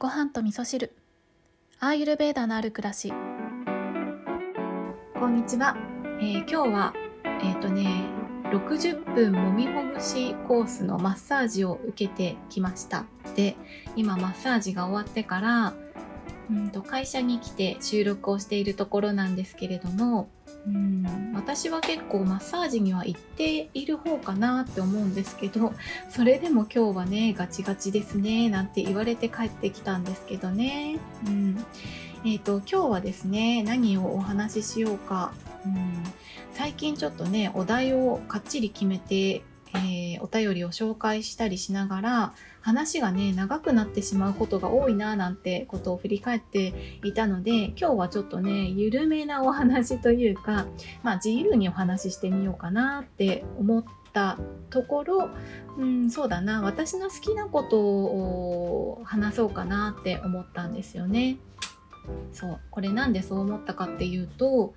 ご飯と味噌汁。アーユルベーダのある暮らし。こんにちは、えー、今日はえっ、ー、とね60分もみほぐしコースのマッサージを受けてきました。で今マッサージが終わってからうんと会社に来て収録をしているところなんですけれどもうん。私は結構マッサージには行っている方かなって思うんですけど それでも今日はねガチガチですねなんて言われて帰ってきたんですけどね、うん。えーと、今日はですね何をお話ししようか、うん、最近ちょっとねお題をかっちり決めてえー、お便りを紹介したりしながら話がね長くなってしまうことが多いななんてことを振り返っていたので今日はちょっとね緩めなお話というか、まあ、自由にお話ししてみようかなって思ったところ、うん、そうだな私の好きなことを話そうかなって思ったんですよね。そうこれなんでそう思ったかっていうと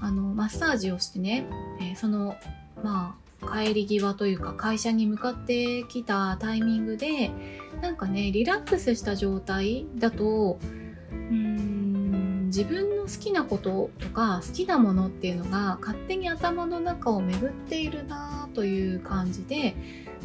あのマッサージをしてね、えー、そのまあ帰り際というか会社に向かってきたタイミングでなんかねリラックスした状態だとうーん自分のの好きなこととか好きなものっていうのが勝手に頭の中を巡っているなという感じで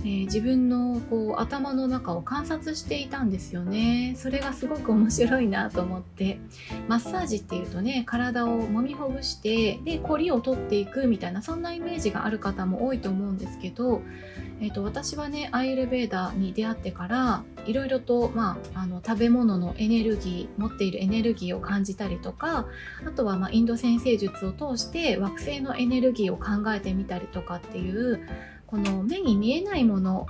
えー、自分のこう頭の中を観察していたんですよね。それがすごく面白いなと思って。マッサージっていうとね体を揉みほぐしてでコリを取っていくみたいなそんなイメージがある方も多いと思うんですけど、えーと、私はねアイルベーダーに出会ってからいろいろと、まあ、あの食べ物のエネルギー持っているエネルギーを感じたりとかあとは、ま、インド先生術を通して惑星のエネルギーを考えてみたりとかっていうこの目に見えないもの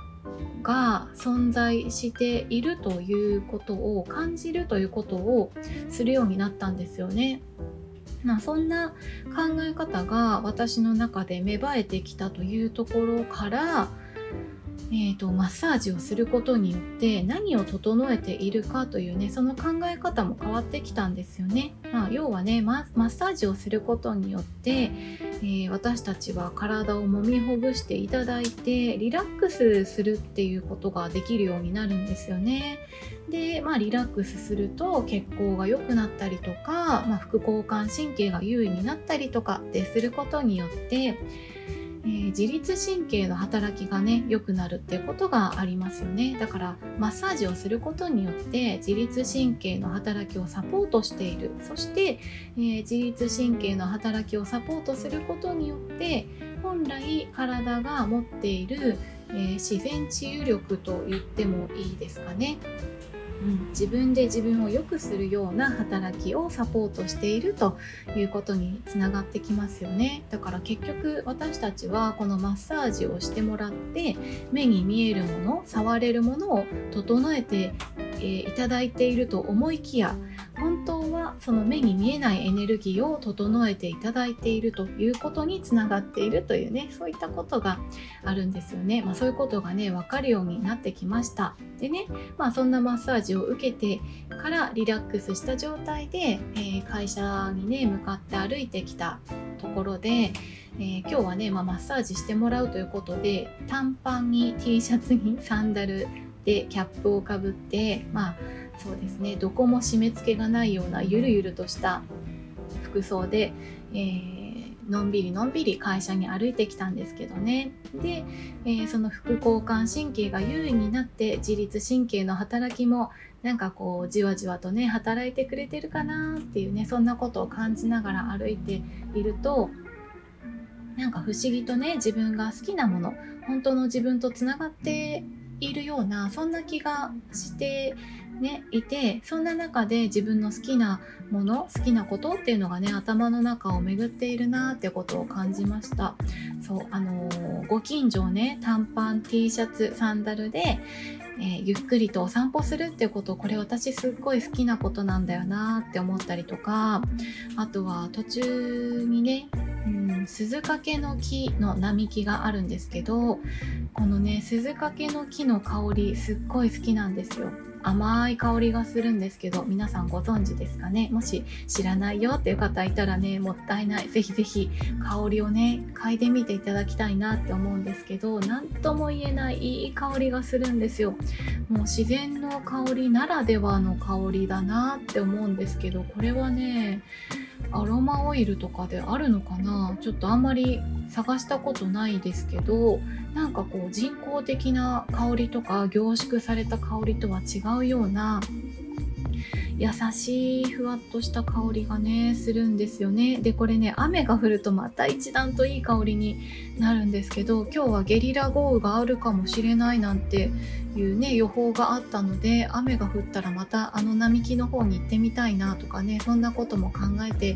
が存在しているということを感じるということをするようになったんですよね。まあ、そんな考え方が私の中で芽生えてきたというところからえーと、マッサージをすることによって何を整えているかというねその考え方も変わってきたんですよね。まあ、要はねマッサージをすることによって、えー、私たちは体を揉みほぐしていただいてリラックスするっていうことができるようになるんですよね。で、まあ、リラックスすると血行が良くなったりとか、まあ、副交感神経が優位になったりとかってすることによってえー、自律神経の働きがね良くなるっていうことがありますよね。だからマッサージをすることによって自律神経の働きをサポートしている。そして、えー、自律神経の働きをサポートすることによって本来体が持っている、えー、自然治癒力と言ってもいいですかね、自分で自分を良くするような働きをサポートしているということにつながってきますよね。だから結局私たちはこのマッサージをしてもらって目に見えるもの触れるものを整えて、いただいていると思いきや本当はその目に見えないエネルギーを整えていただいているということにつながっているというねそういったことがあるんですよね、まあ、そういうことがね分かるようになってきました。でね、まあ、そんなマッサージを受けてからリラックスした状態で、えー、会社にね向かって歩いてきたところで、えー、今日はね、まあ、マッサージしてもらうということで短パンに T シャツにサンダルでキャップをかぶってまあそうですねどこも締め付けがないようなゆるゆるとした服装で、えー、のんびりのんびり会社に歩いてきたんですけどね。で、えー、その副交感神経が優位になって自律神経の働きもなんかこうじわじわとね働いてくれてるかなっていうねそんなことを感じながら歩いているとなんか不思議とね自分が好きなもの本当の自分とつながっているようなそんな気がしてね、いてそんな中で自分の好きなもの好きなことっていうのがね頭の中を巡っているなってことを感じました。そうあのー、ご近所をね短パン T シャツサンダルで、えー、ゆっくりとお散歩するっていうことこれ私すっごい好きなことなんだよなって思ったりとかあとは途中にね鈴懸の木の並木があるんですけどこのね鈴懸の木の香りすっごい好きなんですよ。甘い香りがするんですけど皆さんご存知ですかね？もし知らないよっていう方いたらねもったいない。ぜひぜひ香りをね嗅いでみていただきたいなって思うんですけど何とも言えないいい香りがするんですよ。もう自然の香りならではの香りだなって思うんですけどこれはねアロマオイルとかであるのかな？ちょっとあんまり探したことないですけどなんかこう人工的な香りとか凝縮された香りとは違うような優しいふわっとした香りがねするんですよね。でこれね雨が降るとまた一段といい香りになるんですけど今日はゲリラ豪雨があるかもしれないなんていうね予報があったので雨が降ったらまたあの並木の方に行ってみたいなとかねそんなことも考えて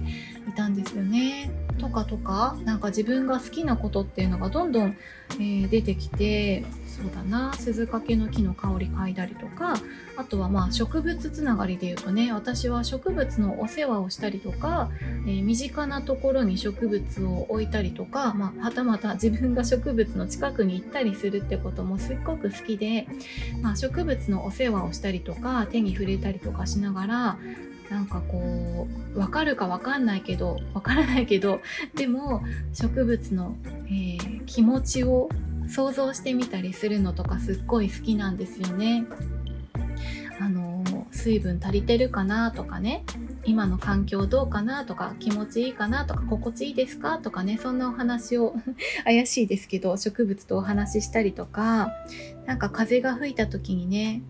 いたんですよね。とかとかなんか自分が好きなことっていうのがどんどん、えー、出てきてそうだな。鈴懸の木の香り嗅いだりとか。あとはまあ植物つながりで言うとね私は植物のお世話をしたりとか、えー、身近なところに植物を置いたりとか、まあ、はたまた自分が植物の近くに行ったりするってこともすっごく好きで、まあ、植物のお世話をしたりとか手に触れたりとかしながらなんかこう分かるか分かんないけど分からないけどでも植物の、えー、気持ちを想像してみたりするのとかすっごい好きなんですよね。あの水分足りてるかなとかね今の環境どうかなとか気持ちいいかなとか心地いいですかとかねそんなお話を 怪しいですけど植物とお話ししたりとかなんか風が吹いた時にね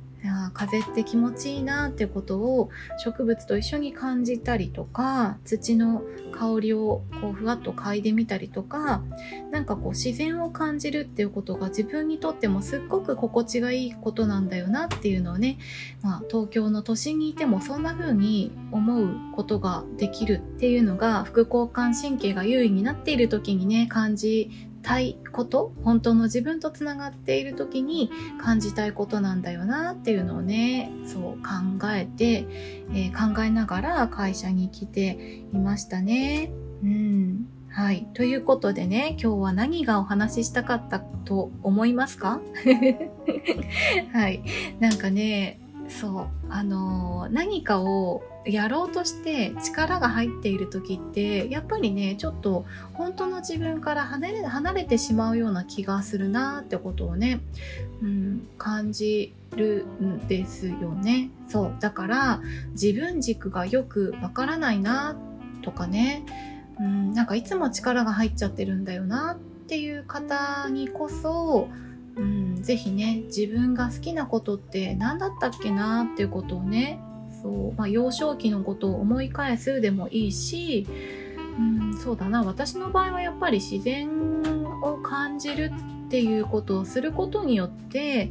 風って気持ちいいなってことを植物と一緒に感じたりとか土の香りをこうふわっと嗅いでみたりとかなんかこう自然を感じるっていうことが自分にとってもすっごく心地がいいことなんだよなっていうのをね、まあ、東京の都心にいてもそんな風に思うことができるっていうのが副交感神経が優位になっている時にね感じたいこと本当の自分とつながっている時に感じたいことなんだよなっていうのをねそう考えて、えー、考えながら会社に来ていましたね。うんはい。ということでね、今日は何がお話ししたかったと思いますか？はい。なんかね、そう、あの、何かをやろうとして力が入っている時ってやっぱりねちょっと本当の自分から離れ離れてしまうような気がするなってことをね、うん、感じるんですよね。そう。だから自分軸がよくわからないなとかね、うん、なんかいつも力が入っちゃってるんだよなっていう方にこそうん、ぜひね自分が好きなことって何だったっけなっていうことをねそう、まあ、幼少期のことを思い返すでもいいし、うん、そうだな私の場合はやっぱり自然を感じるっていうことをすることによって、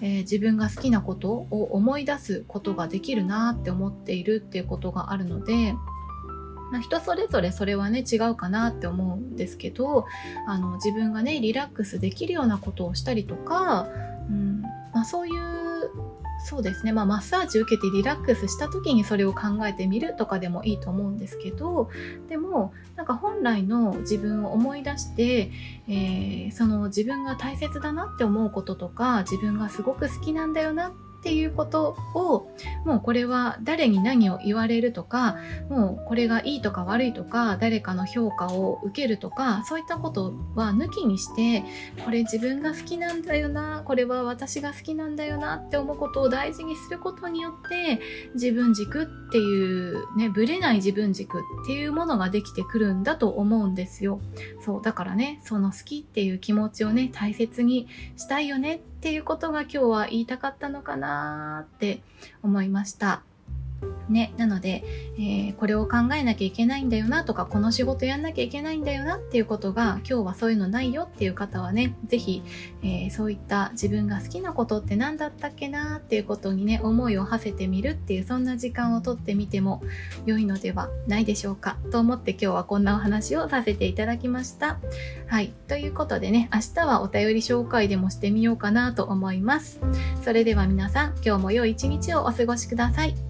えー、自分が好きなことを思い出すことができるなって思っているっていうことがあるので、人それぞれそれはね違うかなって思うんですけどあの自分がねリラックスできるようなことをしたりとか、うんまあ、そういうそうですね、まあ、マッサージ受けてリラックスした時にそれを考えてみるとかでもいいと思うんですけどでもなんか本来の自分を思い出して、えー、その自分が大切だなって思うこととか自分がすごく好きなんだよなってっていうことをもうこれは誰に何を言われるとかもうこれがいいとか悪いとか誰かの評価を受けるとかそういったことは抜きにしてこれ自分が好きなんだよなこれは私が好きなんだよなって思うことを大事にすることによって自分軸っていうねぶれない自分軸っていうものができてくるんだと思うんですよ。そうだからねその好きっていう気持ちをね大切にしたいよねっていうことが今日は言いたかったのかなって思いました。ね、なので、えー、これを考えなきゃいけないんだよなとか、この仕事やんなきゃいけないんだよなっていうことが、今日はそういうのないよっていう方はね、是非、えー、そういった自分が好きなことって何だったっけなっていうことにね、思いを馳せてみるっていう、そんな時間をとってみても良いのではないでしょうか、と思って今日はこんなお話をさせていただきました。はい。ということでね、明日はお便り紹介でもしてみようかなと思います。それでは皆さん、今日も良い一日をお過ごしください。